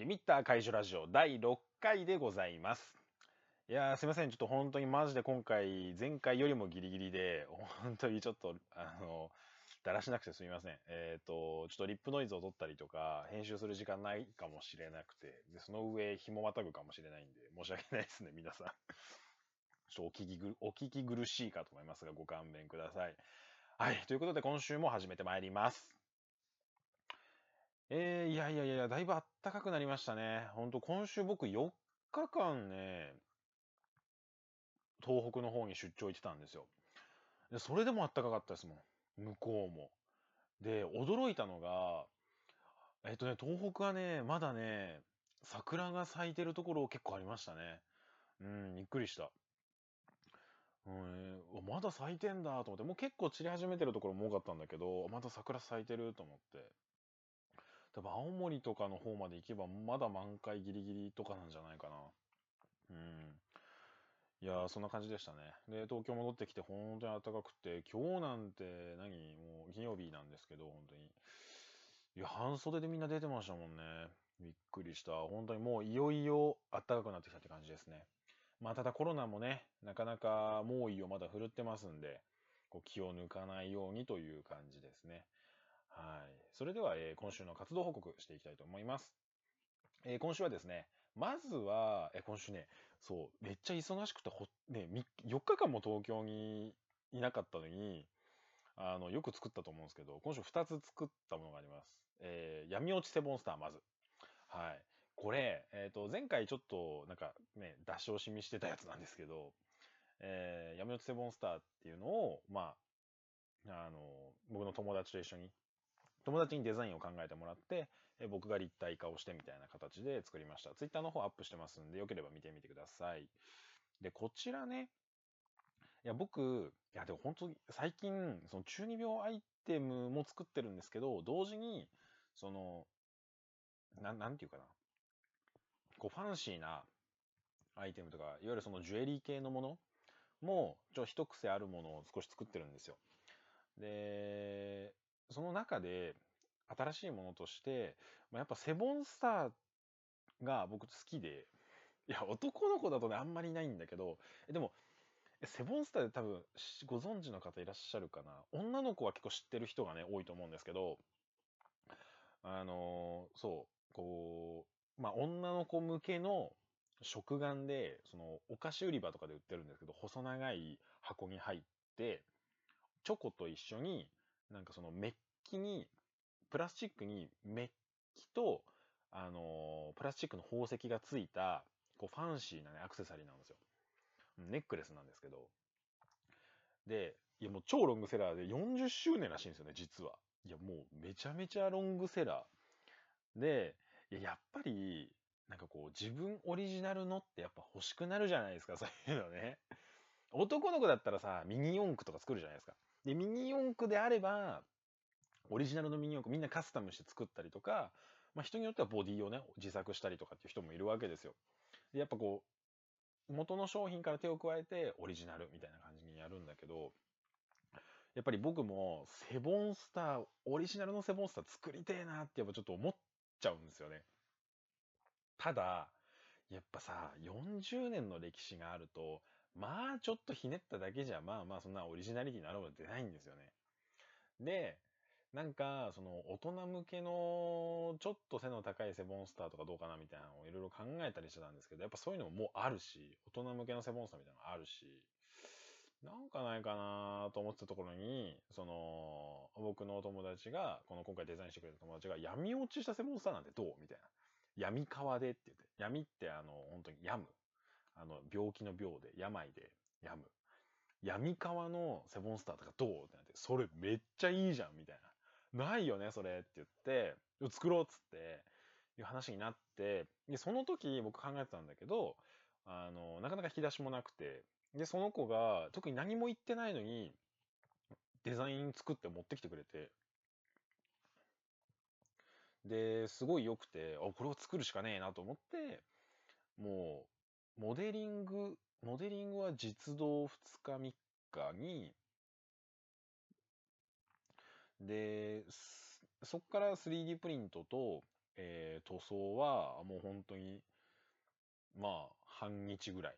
リミッター解除ラジオ第6回でございます。いやーすいません。ちょっと本当にマジで今回、前回よりもギリギリで、本当にちょっと、あの、だらしなくてすみません。えっ、と、ちょっとリップノイズを取ったりとか、編集する時間ないかもしれなくて、でその上、紐またぐかもしれないんで、申し訳ないですね、皆さん。ちょっとお聞きぐ、お聞き苦しいかと思いますが、ご勘弁ください。はい。ということで、今週も始めてまいります。えー、いやいやいや、だいぶ暖かくなりましたね。ほんと、今週僕4日間ね、東北の方に出張行ってたんですよ。でそれでも暖かかったですもん。向こうも。で、驚いたのが、えっとね、東北はね、まだね、桜が咲いてるところ結構ありましたね。うん、びっくりした。うん、まだ咲いてんだと思って、もう結構散り始めてるところも多かったんだけど、まだ桜咲いてると思って。多分青森とかの方まで行けばまだ満開ギリギリとかなんじゃないかな。うん。いやー、そんな感じでしたね。で、東京戻ってきて本当に暖かくて、今日なんて何？もう金曜日なんですけど、本当に。いや、半袖でみんな出てましたもんね。びっくりした。本当にもういよいよ暖かくなってきたって感じですね。まあ、ただコロナもね、なかなか猛威をまだ振るってますんで、こう気を抜かないようにという感じですね。はい。それでは、えー今週の活動報告していきたいと思います。えー今週はですね、まずは、えー今週ね、そう、めっちゃ忙しくてほ、ね、4日間も東京にいなかったのに、あの、よく作ったと思うんですけど、今週2つ作ったものがあります。えー闇落ちセボンスター、まず。はい。これ、えっ、と、前回ちょっと、なんかね、出し惜しみしてたやつなんですけど、えー闇落ちセボンスターっていうのを、まあ、あの、僕の友達と一緒に、友達にデザインを考えてもらって、え僕が立体化をしてみたいな形で作りました。ツイッターの方アップしてますんで、よければ見てみてください。で、こちらね、いや、僕、いや、でも本当に最近、その中二病アイテムも作ってるんですけど、同時に、その、なん、なんていうかな。こう、ファンシーなアイテムとか、いわゆるそのジュエリー系のものも、ちょ、一癖あるものを少し作ってるんですよ。で、その中で、新しいものとして、まあ、やっぱセボンスターが僕好きで、いや、男の子だとね、あんまりいないんだけど、でも、セボンスターで多分ご存知の方いらっしゃるかな？女の子は結構知ってる人がね、多いと思うんですけど、あのーそう、こう、まあ、女の子向けの食玩で、その、お菓子売り場とかで売ってるんですけど、細長い箱に入って、チョコと一緒に、なんかそのメッキに、プラスチックにメッキと、あのープラスチックの宝石がついた、こう、ファンシーなね、アクセサリーなんですよ。ネックレスなんですけど。で、いやもう超ロングセラーで40周年らしいんですよね、実は。いやもうめちゃめちゃロングセラー。で、いややっぱり、なんかこう自分オリジナルのってやっぱ欲しくなるじゃないですか、そういうのね。男の子だったらさ、ミニ四駆とか作るじゃないですか。で、ミニ四駆であれば、オリジナルのミニ四駆みんなカスタムして作ったりとか、まあ人によってはボディをね、自作したりとかっていう人もいるわけですよ。で、やっぱこう、元の商品から手を加えてオリジナルみたいな感じにやるんだけど、やっぱり僕もセボンスター、オリジナルのセボンスター作りてえなってやっぱちょっと思っちゃうんですよね。ただ、やっぱさ、40年の歴史があると、まあちょっとひねっただけじゃ、まあまあそんなオリジナリティなるもの出ないんですよね。で、なんか、その大人向けのちょっと背の高いセボンスターとかどうかなみたいなのをいろいろ考えたりしてたんですけど、やっぱそういうのももうあるし、大人向けのセボンスターみたいなのあるし、なんかないかなと思ってたところに、その、僕のお友達が、この今回デザインしてくれた友達が、闇落ちしたセボンスターなんてどう？みたいな。闇川でって言って。闇ってあの、本当に病む。あの、病気の病で、病で病む。闇川のセボンスターとかどうってなって、それめっちゃいいじゃんみたいな。ないよね、それって言って、作ろうっつって、いう話になって、で、その時僕考えてたんだけど、あの、なかなか引き出しもなくて、で、その子が特に何も言ってないのに、デザイン作って持ってきてくれて、で、すごい良くて、あ、これを作るしかねえなと思って、もう、モデリング、モデリングは実動2日3日に、で、そっから 3D プリントと、えー、塗装はもう本当に、まあ、半日ぐらい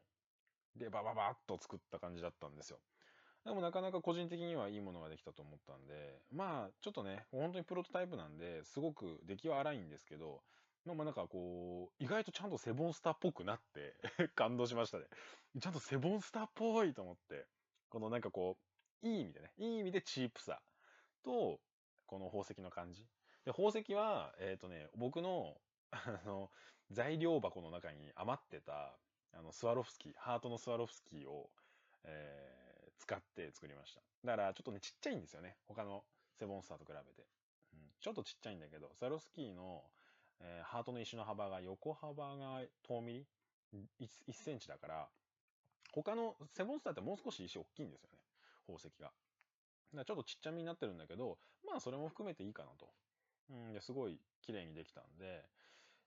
でバババッと作った感じだったんですよ。でもなかなか個人的にはいいものができたと思ったんで、まあ、ちょっとね、本当にプロトタイプなんで、すごく出来は荒いんですけど、まあなんかこう、意外とちゃんとセボンスターっぽくなって 感動しましたね。ちゃんとセボンスターっぽいと思って、このなんかこう、いい意味でね、いい意味でチープさと、この宝石の感じ。で、宝石は、えっ、ー、とね、僕の、あの、材料箱の中に余ってた、あの、スワロフスキー、ハートのスワロフスキーを、えー、使って作りました。だから、ちょっとね、ちっちゃいんですよね。他のセボンスターと比べて。うん、ちょっとちっちゃいんだけど、スワロフスキーの、えー、ハートの石の幅が横幅が遠ミリ 1, 1センチだから、他のセボンスターってもう少し石大きいんですよね。宝石が。だちょっとちっちゃめになってるんだけど、まあそれも含めていいかなと。うん、ですごい綺麗にできたんで、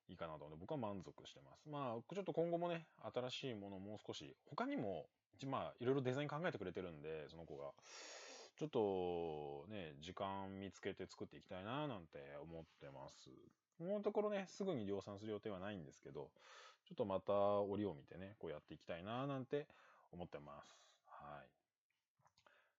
いいかなと思って僕は満足してます。まあちょっと今後もね、新しいものもう少し、他にも、まあいろいろデザイン考えてくれてるんで、その子が。ちょっとね、時間見つけて作っていきたいななんて思ってます。このところね、すぐに量産する予定はないんですけど、ちょっとまた折を見てね、こうやっていきたいななんて思ってます。はい。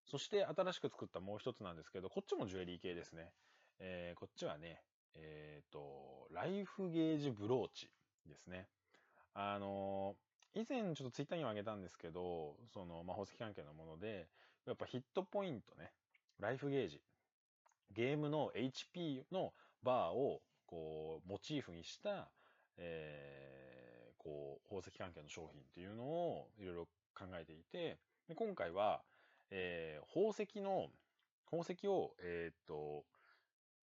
そして新しく作ったもう一つなんですけど、こっちもジュエリー系ですね。えー、こっちはね、えっ、ー、と、ライフゲージブローチですね。あのー、以前ちょっとツイッターにもあげたんですけど、その、魔法石関係のもので、やっぱヒットポイントね、ライフゲージ、ゲームの HP のバーをこう、モチーフにした、えー、こう、宝石関係の商品っていうのをいろいろ考えていて、で今回は、えー、宝石の、宝石を、えっ、と、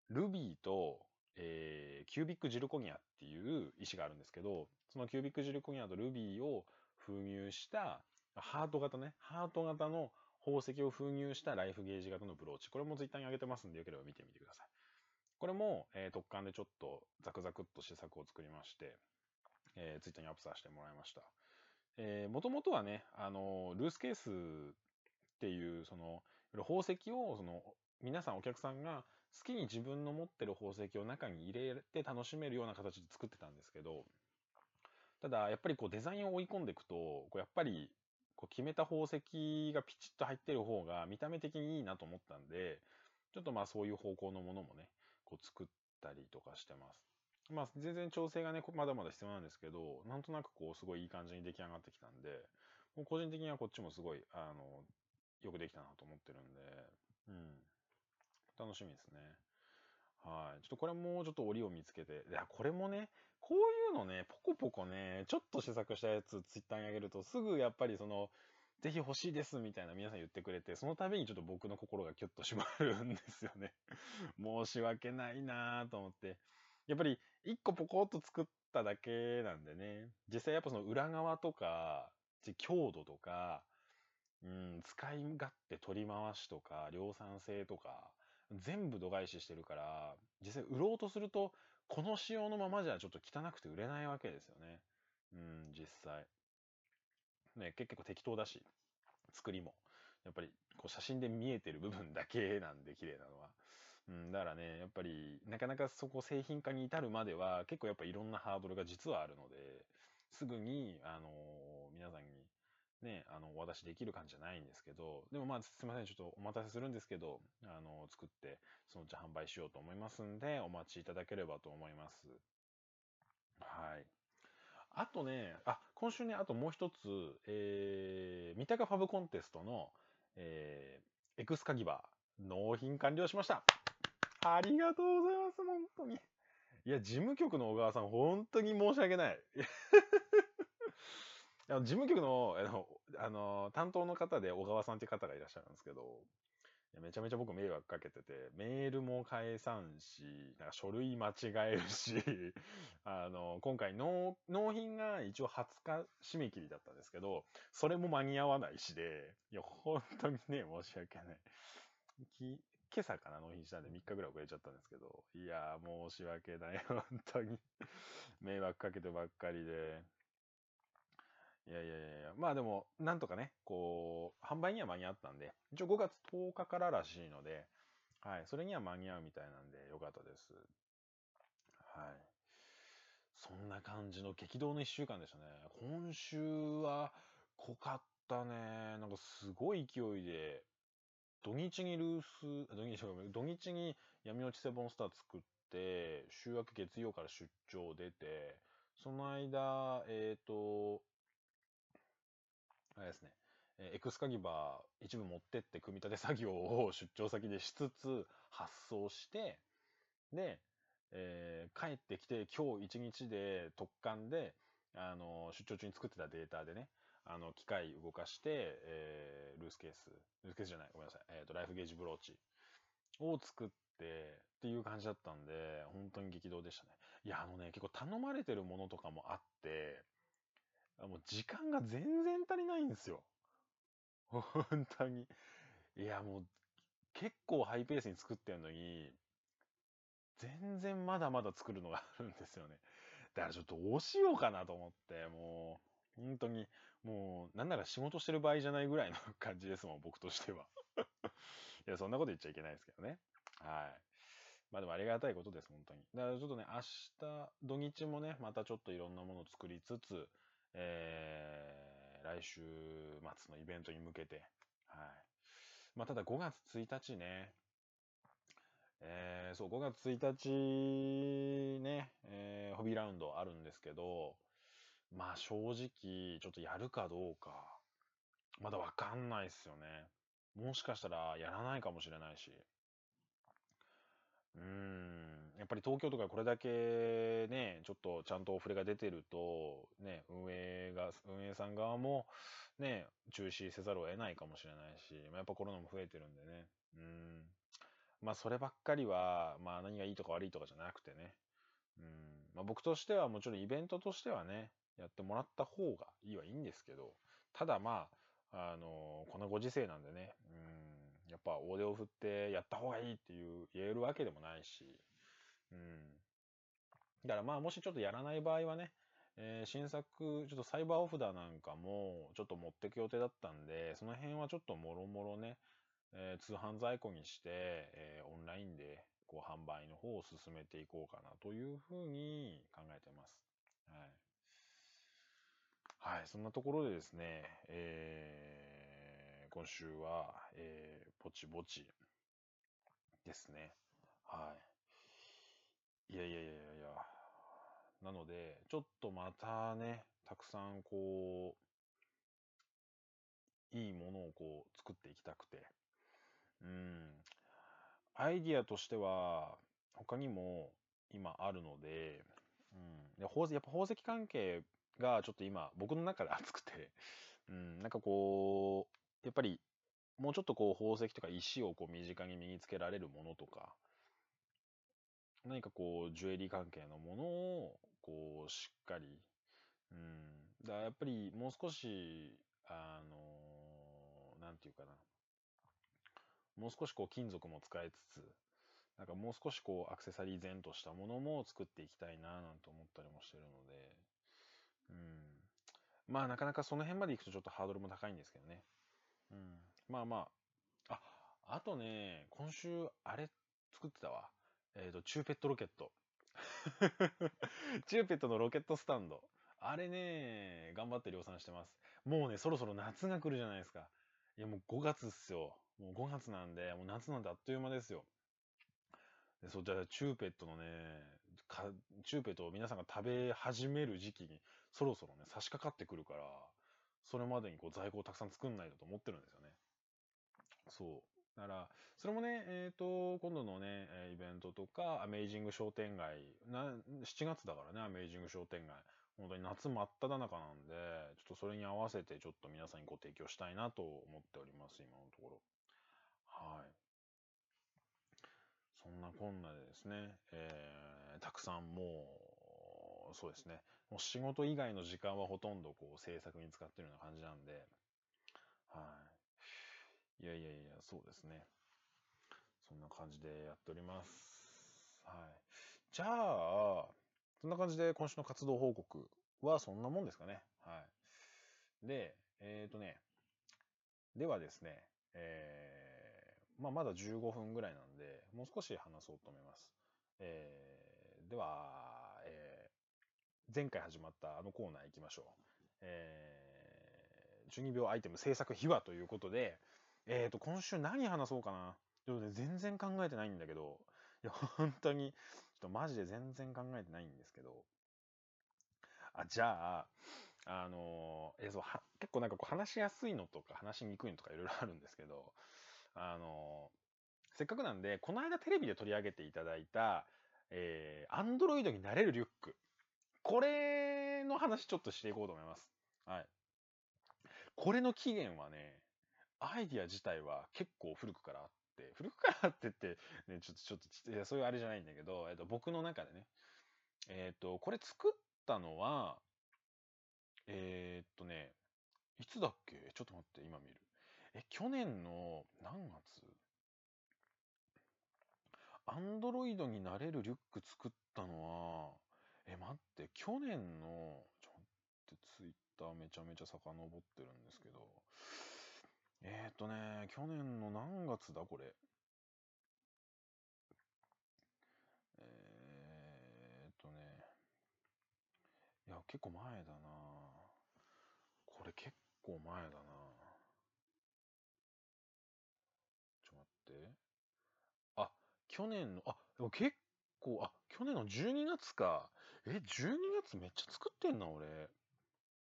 ルビーと、えー、キュービックジルコニアっていう石があるんですけど、そのキュービックジルコニアとルビーを封入したハート型ね、ハート型の宝石を封入したライフゲージ型のブローチ。これもツイッターに上げてますんで、よければ見てみてください。これも、えー、特感でちょっとザクザクっと試作を作りまして、えー、ツイッターにアップさせてもらいました。えー、もともとはね、あの、ルースケースっていう、その、宝石を、その、皆さんお客さんが好きに自分の持ってる宝石を中に入れて楽しめるような形で作ってたんですけど、ただ、やっぱりこうデザインを追い込んでいくと、こうやっぱりこう決めた宝石がピチッと入ってる方が見た目的にいいなと思ったんで、ちょっとまあそういう方向のものもね、こう作ったりとかしてます。まあ全然調整がね、まだまだ必要なんですけど、なんとなくこうすごいいい感じに出来上がってきたんで、もう個人的にはこっちもすごい、あの、よくできたなと思ってるんで、うん。楽しみですね。はい。ちょっとこれもちょっと折を見つけて、いや、これもね、こういうのね、ポコポコね、ちょっと試作したやつツイッターに上げると、すぐやっぱりその、ぜひ欲しいですみたいな皆さん言ってくれて、その度にちょっと僕の心がキュッと締まるんですよね。申し訳ないなぁと思って。やっぱり一個ポコッと作っただけなんでね、実際やっぱその裏側とか、強度とか、うん、使い勝手取り回しとか、量産性とか、全部度外視してるから、実際売ろうとすると、この仕様のままじゃちょっと汚くて売れないわけですよね。うん、実際。ね、結構適当だし、作りも。やっぱり、こう写真で見えてる部分だけなんで、綺麗なのは。うん、だからね、やっぱり、なかなかそこ製品化に至るまでは、結構やっぱいろんなハードルが実はあるので、すぐに、あのー、皆さんに、ね、あの、お渡しできる感じじゃないんですけど、でもまあ、すいません、ちょっとお待たせするんですけど、あの、作って、そのうち販売しようと思いますんで、お待ちいただければと思います。はい。あとね、あ、今週ね、あともう一つ、えー、三鷹ファブコンテストの、えー、エクスカギバー、納品完了しました。ありがとうございます、本当に。いや、事務局の小川さん、本当に申し訳ない。事務局の、あの、あの担当の方で小川さんっていう方がいらっしゃるんですけど、めちゃめちゃ僕迷惑かけてて、メールも返さんし、なんか書類間違えるし、あの、今回納、納品が一応20日締め切りだったんですけど、それも間に合わないしで、いや、本当にね、申し訳ない。き今朝かな納品したんで3日ぐらい遅れちゃったんですけど、いやー申し訳ない。本当に迷惑かけてばっかりで。いやいやいやまあでも、なんとかね、こう、販売には間に合ったんで、一応5月10日かららしいので、はい、それには間に合うみたいなんで、よかったです。はい。そんな感じの激動の1週間でしたね。今週は濃かったね。なんかすごい勢いで、土日にルース、土日土日に闇落ちセボンスター作って、週明け月曜から出張出て、その間、えっ、ー、と、あれですね、えエクスカギバー一部持ってって組み立て作業を出張先でしつつ発送して、で、えー、帰ってきて今日一日で特貫で、あの、出張中に作ってたデータでね、あの、機械動かして、えー、ルースケース、ルースケースじゃない、ごめんなさい、えっ、と、ライフゲージブローチを作って、っていう感じだったんで、本当に激動でしたね。いや、あのね、結構頼まれてるものとかもあって、もう時間が全然足りないんですよ。本当に。いや、もう、結構ハイペースに作ってんのに、全然まだまだ作るのが あるんですよね。だからちょっとどうしようかなと思って、もう、本当に、もう、なんなら仕事してる場合じゃないぐらいの 感じですもん、僕としては。いや、そんなこと言っちゃいけないですけどね。はい。まあでもありがたいことです、本当に。だからちょっとね、明日、土日もね、またちょっといろんなものを作りつつ、えー、来週末のイベントに向けて、はい。まあただ5月1日ね、えー、そう、5月1日ね、えー、ホビーラウンドあるんですけど、まあ正直、ちょっとやるかどうか、まだわかんないっすよね。もしかしたらやらないかもしれないし。うーん、やっぱり東京とかこれだけね、ちょっとちゃんとお触れが出てると、ね、運営が、運営さん側もね、中止せざるを得ないかもしれないし、まあ、やっぱコロナも増えてるんでね。うん。まあそればっかりは、まあ何がいいとか悪いとかじゃなくてね。うん。まあ僕としてはもちろんイベントとしてはね、やってもらった方がいいはいいんですけど、ただまあ、あの、このご時世なんでね、うん、やっぱ大手を振ってやった方がいいっていう言えるわけでもないし、うん。だからまあもしちょっとやらない場合はね、えー、新作、ちょっとサイバーオフだなんかもちょっと持ってく予定だったんで、その辺はちょっともろもろね、えー、通販在庫にして、えー、オンラインでこう販売の方を進めていこうかなというふうに考えてます。はい。はい、そんなところでですね、えー、今週は、えー、ぼちぼちですね。はい。いやいやいやいやいやなので、ちょっとまたね、たくさんこう、いいものをこう作っていきたくて、うん。アイディアとしては、他にも今あるので、うん。で、宝石、やっぱ宝石関係がちょっと今、僕の中で熱くて、うん、なんかこう、やっぱり、もうちょっとこう宝石とか石をこう身近に身につけられるものとか、何かこう、ジュエリー関係のものを、こう、しっかり、うん。だやっぱりもう少し、あの、なんていうかな。もう少しこう金属も使いつつ、なんかもう少しこうアクセサリー前としたものも作っていきたいななんて思ったりもしてるので、うん。まあなかなかその辺まで行くとちょっとハードルも高いんですけどね。うん。まあまあ。あ、あとね、今週あれ作ってたわ。えっ、ー、と、チューペットロケット。チューペットのロケットスタンド。あれね、頑張って量産してます。もうね、そろそろ夏が来るじゃないですか。いやもう5月っすよ。もう5月なんで、もう夏なんてあっという間ですよ。でそう、じゃあ、チューペットのね、かチューペットを皆さんが食べ始める時期に、そろそろね、差し掛かってくるから、それまでにこう在庫をたくさん作んないとと思ってるんですよね。そう。だから、それもね、えっ、ー、と、今度のね、イベントとか、アメイジング商店街、な、7月だからね、アメイジング商店街。本当に夏真っ只中なんで、ちょっとそれに合わせてちょっと皆さんにご提供したいなと思っております、今のところ。はい。そんなこんなでですね、えー、たくさんもう、そうですね、もう仕事以外の時間はほとんどこう制作に使ってるような感じなんで、はい。やいやいや、そうですね。そんな感じでやっております。はい。じゃあ、そんな感じで今週の活動報告はそんなもんですかね。はい。で、えっ、ー、とね、ではですね、えー、まあ、まだ15分ぐらいなんで、もう少し話そうと思います。えー、では、えー、前回始まったあのコーナー行きましょう。えー、12秒アイテム制作秘話ということで、えっ、ー、と、今週何話そうかな。ちょっとね、全然考えてないんだけど、いや、本当に、ちょっとマジで全然考えてないんですけど、あ、じゃあ、あのー、えー、そうは、結構なんかこう話しやすいのとか話しにくいのとかいろいろあるんですけど、あのー、せっかくなんで、この間テレビで取り上げていただいた、えー、アンドロイドになれるリュック。これの話ちょっとしていこうと思います。はい。これの起源はね、アイディア自体は結構古くからあって、古くからあってって、ね、ちょっと、ちょっと、いやそういうあれじゃないんだけど、えっと、僕の中でね、えっと、これ作ったのは、えー、っとね、いつだっけ？ちょっと待って、今見る。え、去年の何月？アンドロイドになれるリュック作ったのは、え、待って、去年の、ちょっと待って、ツイッターめちゃめちゃ遡ってるんですけど、えっ、とね、去年の何月だ、これ？えっ、とね、いや、結構前だなこれ結構前だなちょっと待って。あ、去年の、あ、でも結構、あ、去年の12月か。え、12月めっちゃ作ってんな、俺。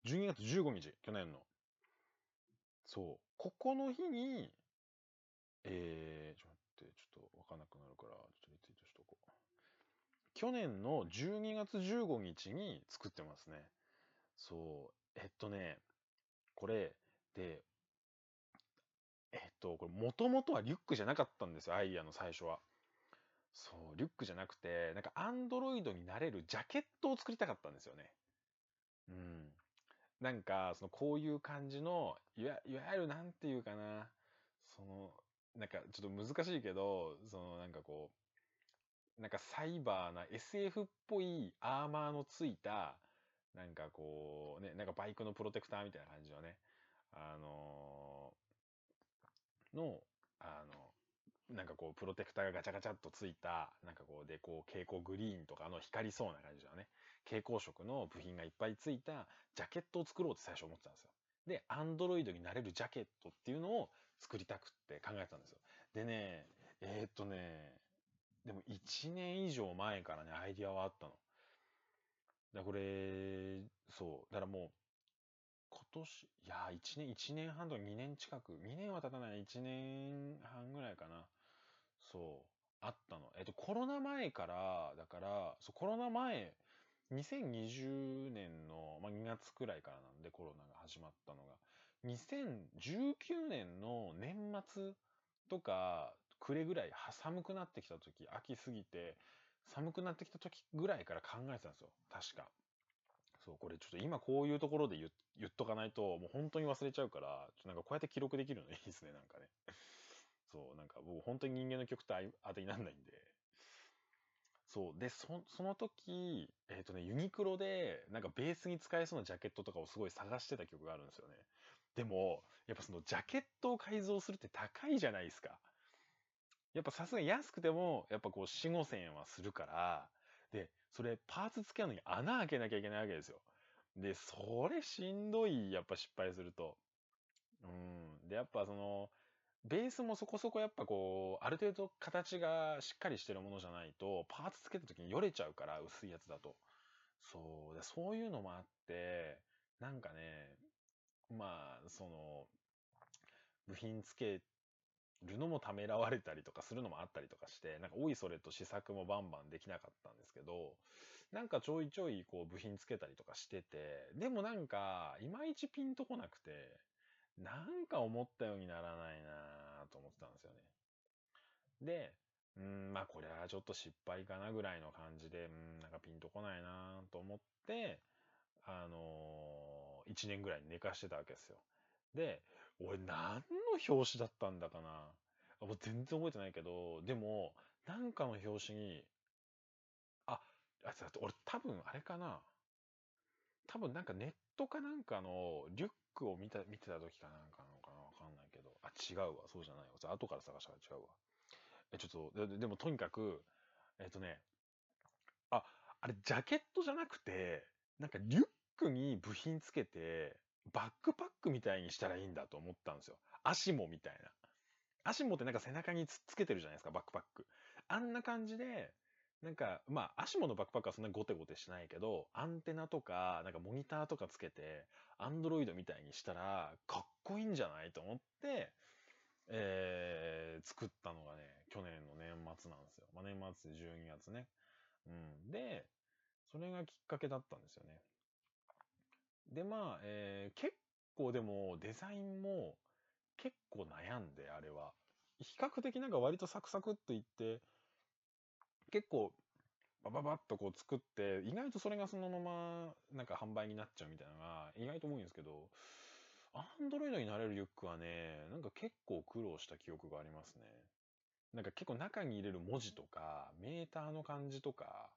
12月15日、去年の。そう。ここの日に、えー、ちょっと待って、ちょっとわかんなくなるから、ちょっとリツイートしとこう。去年の12月15日に作ってますね。そう。えっとね、これ、で、えっと、これ、もともとはリュックじゃなかったんですよ、アイディアの最初は。そう、リュックじゃなくて、なんか、アンドロイドになれるジャケットを作りたかったんですよね。うん。なんか、その、こういう感じの、いわいわゆる、なんていうかな、その、なんか、ちょっと難しいけど、その、なんかこう、なんかサイバーな SF っぽいアーマーのついた、なんかこう、ね、なんかバイクのプロテクターみたいな感じのね、あのー、の、あの、なんかこう、プロテクターがガチャガチャっとついた、なんかこう、で、こう、蛍光グリーンとかの光りそうな感じのね、蛍光色の部品がいっぱいついたジャケットを作ろうって最初思ってたんですよ。で、アンドロイドになれるジャケットっていうのを作りたくって考えてたんですよ。でね、えー、っとね、でも1年以上前からね、アイディアはあったの。だこれ、そう。だからもう、今年、いや、1年、1年半とか2年近く、2年は経たない、1年半ぐらいかな。そう。あったの。えっと、コロナ前から、だから、そう、コロナ前、2020年の、まあ、2月くらいからなんで、コロナが始まったのが。2019年の年末とか、暮れぐらい寒くなってきた時、秋過ぎて、寒くなってきた時ぐらいから考えてたんですよ。確か。そう、これちょっと今こういうところで言言っとかないと、もう本当に忘れちゃうから、ちょっとなんかこうやって記録できるのいいですね、なんかね。そう、なんか僕本当に人間の曲と当てにならないんで。そう。で、そ、その時、えっ、ー、とね、ユニクロで、なんかベースに使えそうなジャケットとかをすごい探してた曲があるんですよね。でも、やっぱそのジャケットを改造するって高いじゃないですか。やっぱさすがに安くても、やっぱこう4、5千円はするから、で、それパーツ付けるのに穴開けなきゃいけないわけですよ。で、それしんどい、やっぱ失敗すると。うん。で、やっぱその、ベースもそこそこやっぱこう、ある程度形がしっかりしてるものじゃないと、パーツ付けた時によれちゃうから、薄いやつだと。そう。で、そういうのもあって、なんかね、まあ、その、部品付けるのもためらわれたりとかするのもあったりとかして、なんかおいそれと試作もバンバンできなかったんですけど、なんかちょいちょいこう部品つけたりとかしてて、でもなんか、いまいちピンとこなくて、なんか思ったようにならないなと思ってたんですよね。で、うん、まあこれはちょっと失敗かなぐらいの感じで、うん、なんかピンとこないなと思って、あのー、1年ぐらい寝かしてたわけですよ。で、俺何の表紙だったんだかな。もう全然覚えてないけど、でも、なんかの表紙に、あ、あ、俺多分あれかな。多分なんかネットかなんかのリュックを見た、見てた時かなんかなのかな？わかんないけど。あ、違うわ。そうじゃないわ。後から探したら違うわ。え、ちょっと、ででもとにかく、えっとね、あ、あれジャケットじゃなくて、なんかリュックに部品つけて、バックパックみたいにしたらいいんだと思ったんですよ。アシモみたいな。アシモってなんか背中につっつけてるじゃないですか、バックパック。あんな感じで、なんか、まあ、アシモのバックパックはそんなゴテゴテしないけど、アンテナとか、なんかモニターとかつけて、アンドロイドみたいにしたら、かっこいいんじゃないと思って、えー、作ったのがね、去年の年末なんですよ。まあ、年末で12月ね。うん。で、それがきっかけだったんですよね。で、まあ、えー、結構でもデザインも結構悩んで、あれは。比較的なんか割とサクサクっといって、結構バババッとこう作って、意外とそれがそのままなんか販売になっちゃうみたいなのが意外と多いんですけど、アンドロイドになれるリュックはね、なんか結構苦労した記憶がありますね。なんか結構中に入れる文字とか、メーターの感じとか、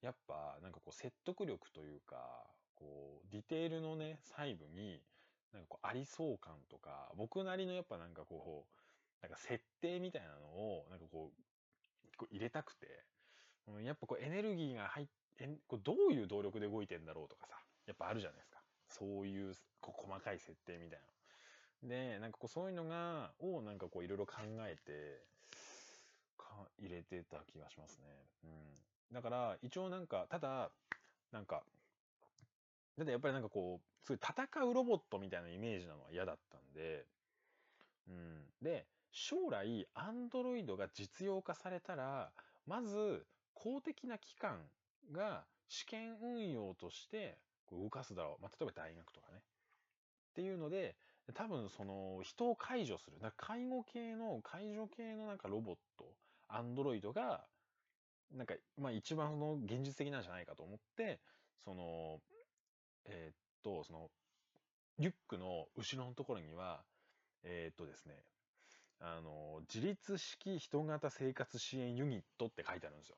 やっぱなんかこう説得力というか、こう、ディテールのね、細部に、なんかこう、ありそう感とか、僕なりのやっぱなんかこう、なんか設定みたいなのを、なんかこう、こう入れたくて、うん、やっぱこうエネルギーが入っこうどういう動力で動いてんだろうとかさ、やっぱあるじゃないですか。そういうこう細かい設定みたいな。で、なんかこうそういうのが、をなんかこういろいろ考えて、か、入れてた気がしますね。うん。だから、一応なんか、ただ、なんか、だってやっぱりなんかこう、すごいう戦うロボットみたいなイメージなのは嫌だったんで、うん。で、将来、アンドロイドが実用化されたら、まず、公的な機関が試験運用として動かすだろう。まあ、例えば大学とかね。っていうので、多分その人を介助する。介護系の、介助系のなんかロボット、アンドロイドが、なんか、まあ一番の現実的なんじゃないかと思って、その、えー、っと、その、リュックの後ろのところには、えー、っとですね、あの、自立式人型生活支援ユニットって書いてあるんですよ。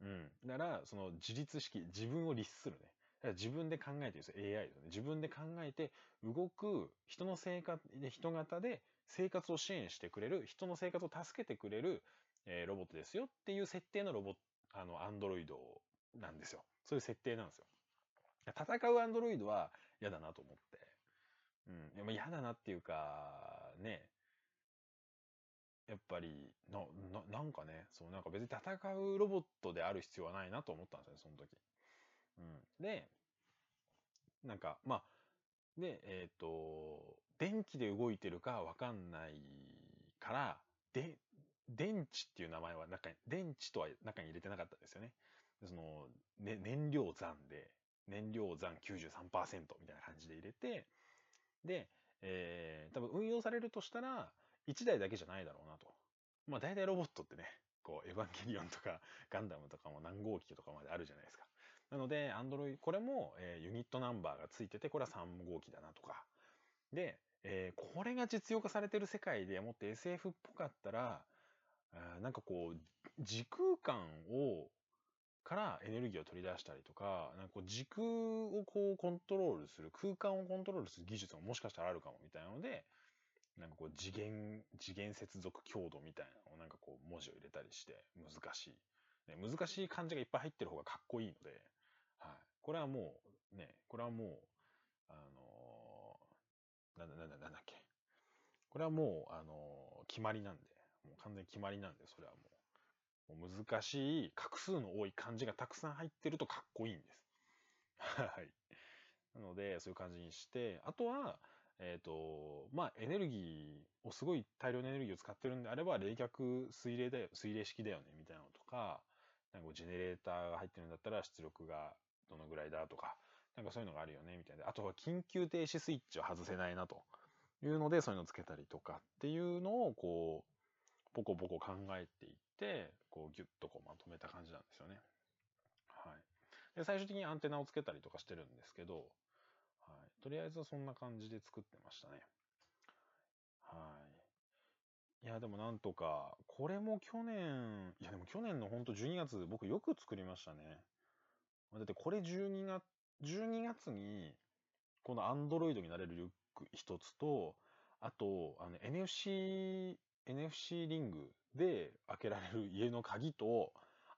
うん。だから、その自立式、自分を律するね。だから自分で考えてるんですよ。AI ですね。自分で考えて動く人の生活、人型で生活を支援してくれる、人の生活を助けてくれる、えー、ロボットですよっていう設定のロボット、あの、アンドロイドなんですよ。そういう設定なんですよ。戦うアンドロイドは嫌だなと思って。うん。でも嫌だなっていうか、ね。やっぱり、な、な、なんかね、そう、なんか別に戦うロボットである必要はないなと思ったんですよね、その時。うん。で、なんか、まあ、で、えっ、ー、と、電気で動いてるかわかんないから、で、電池っていう名前は中に、電池とは中に入れてなかったですよね。その、ね、燃料残で、燃料残93%みたいな感じで入れて、で、えー、多分運用されるとしたら、1台だけじゃないだろうなと。まあ大体ロボットってね、こう、エヴァンゲリオンとか ガンダムとかも何号機とかまであるじゃないですか。なので、Android、これも、えー、ユニットナンバーがついてて、これは3号機だなとか。で、えー、これが実用化されてる世界でもって SF っぽかったら、あなんかこう、時空間を、からエネルギーを取り出したりとか、なんかこう時空をこうコントロールする、空間をコントロールする技術ももしかしたらあるかもみたいなので、なんかこう次元、次元接続強度みたいなのをなんかこう文字を入れたりして難しい。ね、難しい漢字がいっぱい入ってる方がかっこいいので、はい。これはもう、ね、これはもう、あのー、なんだ、なんだ、なんだっけ。これはもう、あのー、決まりなんで、もう完全に決まりなんで、それはもう、もう難しい、画数の多い漢字がたくさん入ってるとかっこいいんです。はい。なので、そういう感じにして、あとは、えっ、ー、と、まあ、エネルギーをすごい大量のエネルギーを使ってるんであれば、冷却水冷だよ、水冷式だよね、みたいなのとか、なんかジェネレーターが入ってるんだったら出力がどのぐらいだとか、なんかそういうのがあるよね、みたいな。あとは緊急停止スイッチを外せないなというので、そういうのをつけたりとかっていうのを、こう、ポコポコ考えていって、こうギュッとこうまとめた感じなんですよね。はい。で、最終的にアンテナをつけたりとかしてるんですけど、とりあえずそんな感じで作ってましたね。はい。いや、でもなんとか、これも去年、いやでも去年のほんと12月、僕よく作りましたね。だってこれ12月、12月に、この Android になれるリュック一つと、あと、あの NFC、NFC リングで開けられる家の鍵と、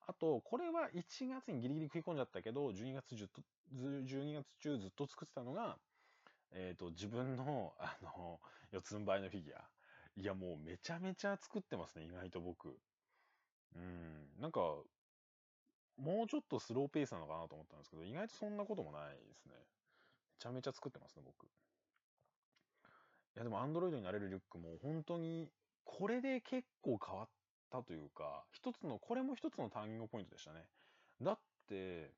あと、これは1月にギリギリ食い込んじゃったけど、12月ずっと、12月中ずっと作ってたのが、えっ、ー、と、自分の、あの、四つん這いのフィギュア。いや、もうめちゃめちゃ作ってますね、意外と僕。うん、なんか、もうちょっとスローペースなのかなと思ったんですけど、意外とそんなこともないですね。めちゃめちゃ作ってますね、僕。いや、でも、アンドロイドになれるリュックも本当に、これで結構変わったというか、一つの、これも一つのターニングポイントでしたね。だって、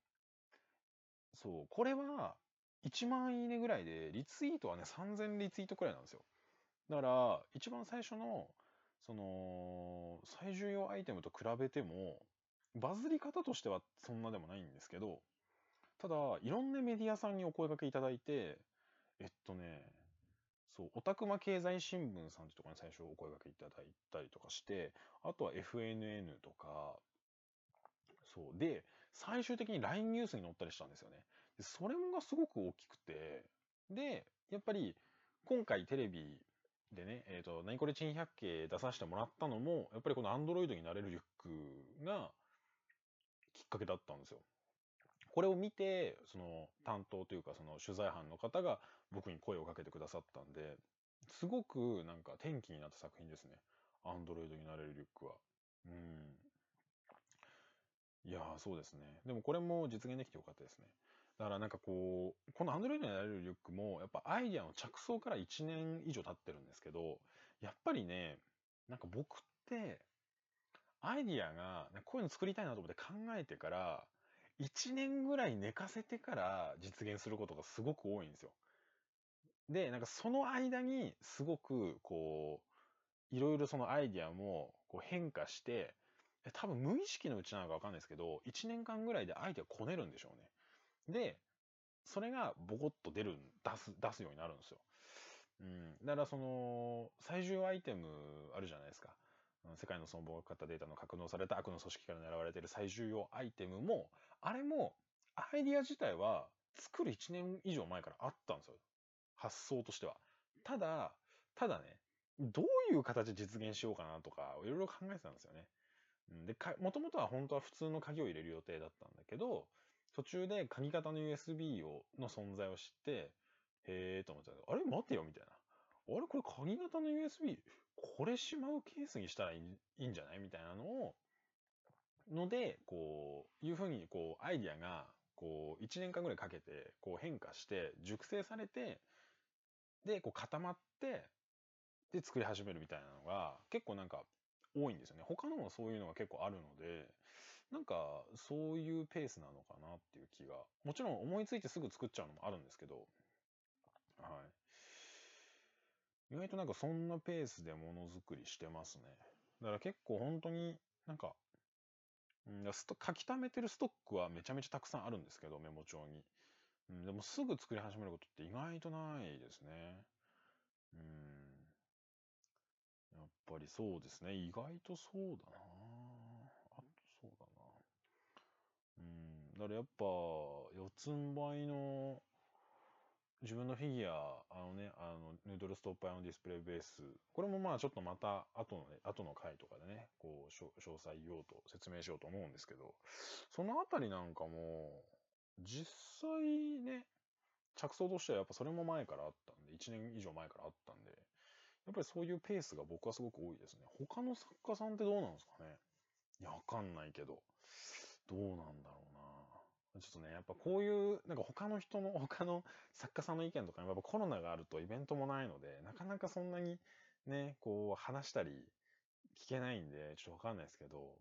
そう、これは、1万いいねぐらいで、リツイートはね、3000リツイートくらいなんですよ。だから、一番最初の、その、最重要アイテムと比べても、バズり方としてはそんなでもないんですけど、ただ、いろんなメディアさんにお声掛けいただいて、えっとね、そう、オタクマ経済新聞さんってとこに最初お声掛けいただいたりとかして、あとは FNN とか、そう。で、最終的に LINE ニュースに載ったりしたんですよね。それもがすごく大きくて、で、やっぱり今回テレビでね、えっ、ー、と、何これ珍百景出させてもらったのも、やっぱりこの Android になれるリュックがきっかけだったんですよ。これを見て、その担当というかその取材班の方が僕に声をかけてくださったんで、すごくなんか転機になった作品ですね。アンドロイドになれるリュックは。うん。いやー、そうですね。でもこれも実現できてよかったですね。だからなんかこう、このアンドロイドになれるリュックも、やっぱアイディアの着想から1年以上経ってるんですけど、やっぱりね、なんか僕って、アイディアが、こういうの作りたいなと思って考えてから、1年ぐらい寝かせてから実現することがすごく多いんですよ。で、なんかその間にすごくこう、いろいろそのアイディアもこう変化して、多分無意識のうちなのかわかんないですけど、1年間ぐらいでアイディアこねるんでしょうね。で、それがボコッと出る、出す、出すようになるんですよ。うん。だからその、最重アイテムあるじゃないですか。世界の存亡がかかったデータの格納された悪の組織から狙われている最重要アイテムも、あれも、アイディア自体は作る1年以上前からあったんですよ。発想としては。ただ、ただね、どういう形で実現しようかなとか、いろいろ考えてたんですよね。で、もともとは本当は普通の鍵を入れる予定だったんだけど、途中で鍵型の USB を、の存在を知って、へーと思ったあれ待てよみたいな。あれこれ鍵型の USB、これしまうケースにしたらいいんじゃないみたいなのを、ので、こう、いうふうに、こう、アイディアが、こう、1年間ぐらいかけて、こう変化して、熟成されて、で、こう固まって、で、作り始めるみたいなのが、結構なんか、多いんですよね。他のもそういうのが結構あるので、なんか、そういうペースなのかなっていう気が。もちろん思いついてすぐ作っちゃうのもあるんですけど、はい。意外となんかそんなペースでものづくりしてますね。だから結構本当になんか、うん、スト書き溜めてるストックはめちゃめちゃたくさんあるんですけど、メモ帳に。うん、でもすぐ作り始めることって意外とないですね。うん。やっぱりそうですね。意外とそうだな。だからやっぱ、四つん這いの自分のフィギュア、あのね、あの、ヌードルストッパーのディスプレイベース、これもまあちょっとまた後のね、後の回とかでね、こう、詳細言おうと、説明しようと思うんですけど、そのあたりなんかも、実際ね、着想としてはやっぱそれも前からあったんで、1年以上前からあったんで、やっぱりそういうペースが僕はすごく多いですね。他の作家さんってどうなんですかねいや、わかんないけど、どうなんだろうちょっとね、やっぱこういう、なんか他の人の、他の作家さんの意見とか、やっぱコロナがあるとイベントもないので、なかなかそんなにね、こう話したり聞けないんで、ちょっとわかんないですけど、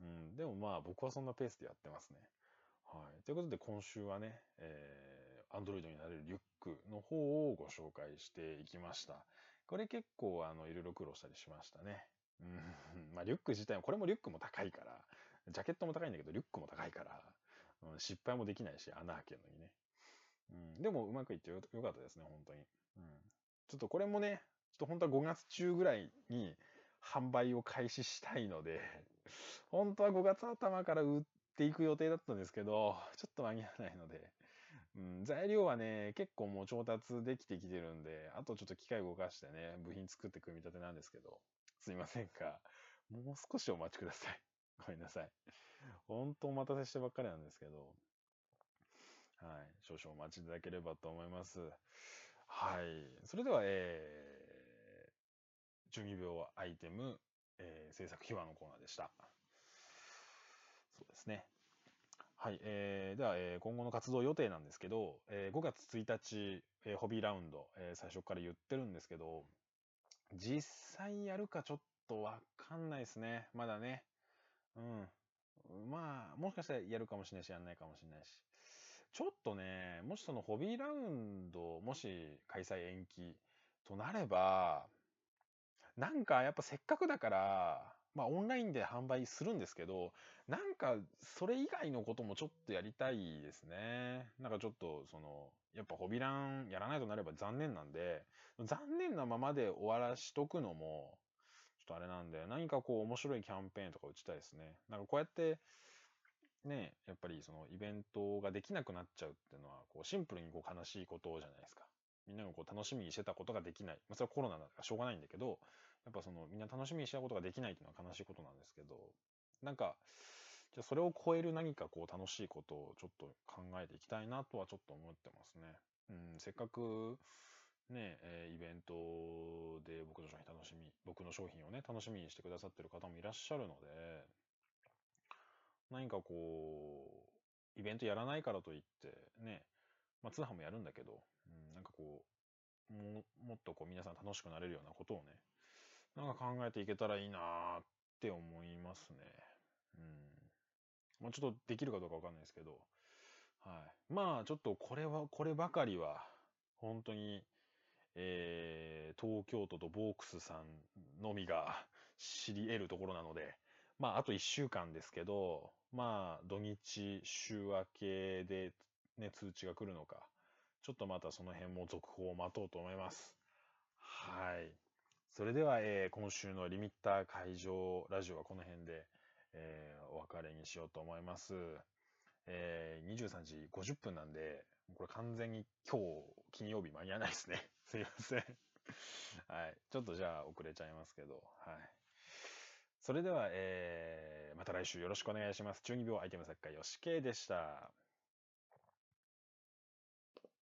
うん、でもまあ僕はそんなペースでやってますね。はい。ということで今週はね、えー、Android になれるリュックの方をご紹介していきました。これ結構あの、いろいろ苦労したりしましたね。うん。まあリュック自体も、これもリュックも高いから、ジャケットも高いんだけど、リュックも高いから、うん、失敗もできないし、穴開けるのにね。うん、でもうまくいってよよかったですね、本当に。うん、ちょっとこれもね、ちょっと本当は5月中ぐらいに販売を開始したいので、本当は5月頭から売っていく予定だったんですけど、ちょっと間に合わないので、うん、材料はね、結構もう調達できてきてるんで、あとちょっと機械動かしてね、部品作って組み立てなんですけど、すいませんが、もう少しお待ちください。ごめんなさい。本当お待たせしてばっかりなんですけど、はい。少々お待ちいただければと思います。はい。それでは、えー、12秒アイテム、えー、制作秘話のコーナーでした。そうですね。はい。えー、では、えー、今後の活動予定なんですけど、えー、5月1日、えー、ホビーラウンド、えー、最初から言ってるんですけど、実際やるかちょっとわかんないですね。まだね。うん。まあ、もしかしたらやるかもしれないし、やんないかもしれないし。ちょっとね、もしそのホビーラウンド、もし開催延期となれば、なんかやっぱせっかくだから、まあオンラインで販売するんですけど、なんかそれ以外のこともちょっとやりたいですね。なんかちょっとその、やっぱホビランやらないとなれば残念なんで、残念なままで終わらしとくのも、とあれなんで、何かこう面白いキャンペーンとか打ちたいですね。なんかこうやって、ね、やっぱりそのイベントができなくなっちゃうっていうのは、こうシンプルにこう悲しいことじゃないですか。みんながこう楽しみにしてたことができない。まあ、それはコロナだからしょうがないんだけど、やっぱそのみんな楽しみにしたことができないっていうのは悲しいことなんですけど、なんか、じゃそれを超える何かこう楽しいことをちょっと考えていきたいなとはちょっと思ってますね。うん、せっかく、ね、え、イベントで僕の商品楽しみ、僕の商品をね、楽しみにしてくださってる方もいらっしゃるので、何かこう、イベントやらないからといって、ね、まあ通販もやるんだけど、うん、なんかこう、ももっとこう皆さん楽しくなれるようなことをね、なんか考えていけたらいいなーって思いますね。うん。まあ、ちょっとできるかどうかわかんないですけど、はい。まあ、ちょっとこれは、こればかりは、本当に、えー、東京都とボークスさんのみが知り得るところなので、まあ、あと1週間ですけど、まあ、土日、週明けで、ね、通知が来るのか、ちょっとまたその辺も続報を待とうと思います。はい。それでは、えー、今週のリミッター会場ラジオはこの辺で、えー、お別れにしようと思います。えー、23時50分なんで、これ完全に今日金曜日間に合わないですね。すいません。はい。ちょっとじゃあ遅れちゃいますけど、はい。それでは、えー、また来週よろしくお願いします。中二病アイテム作家、吉慶でした。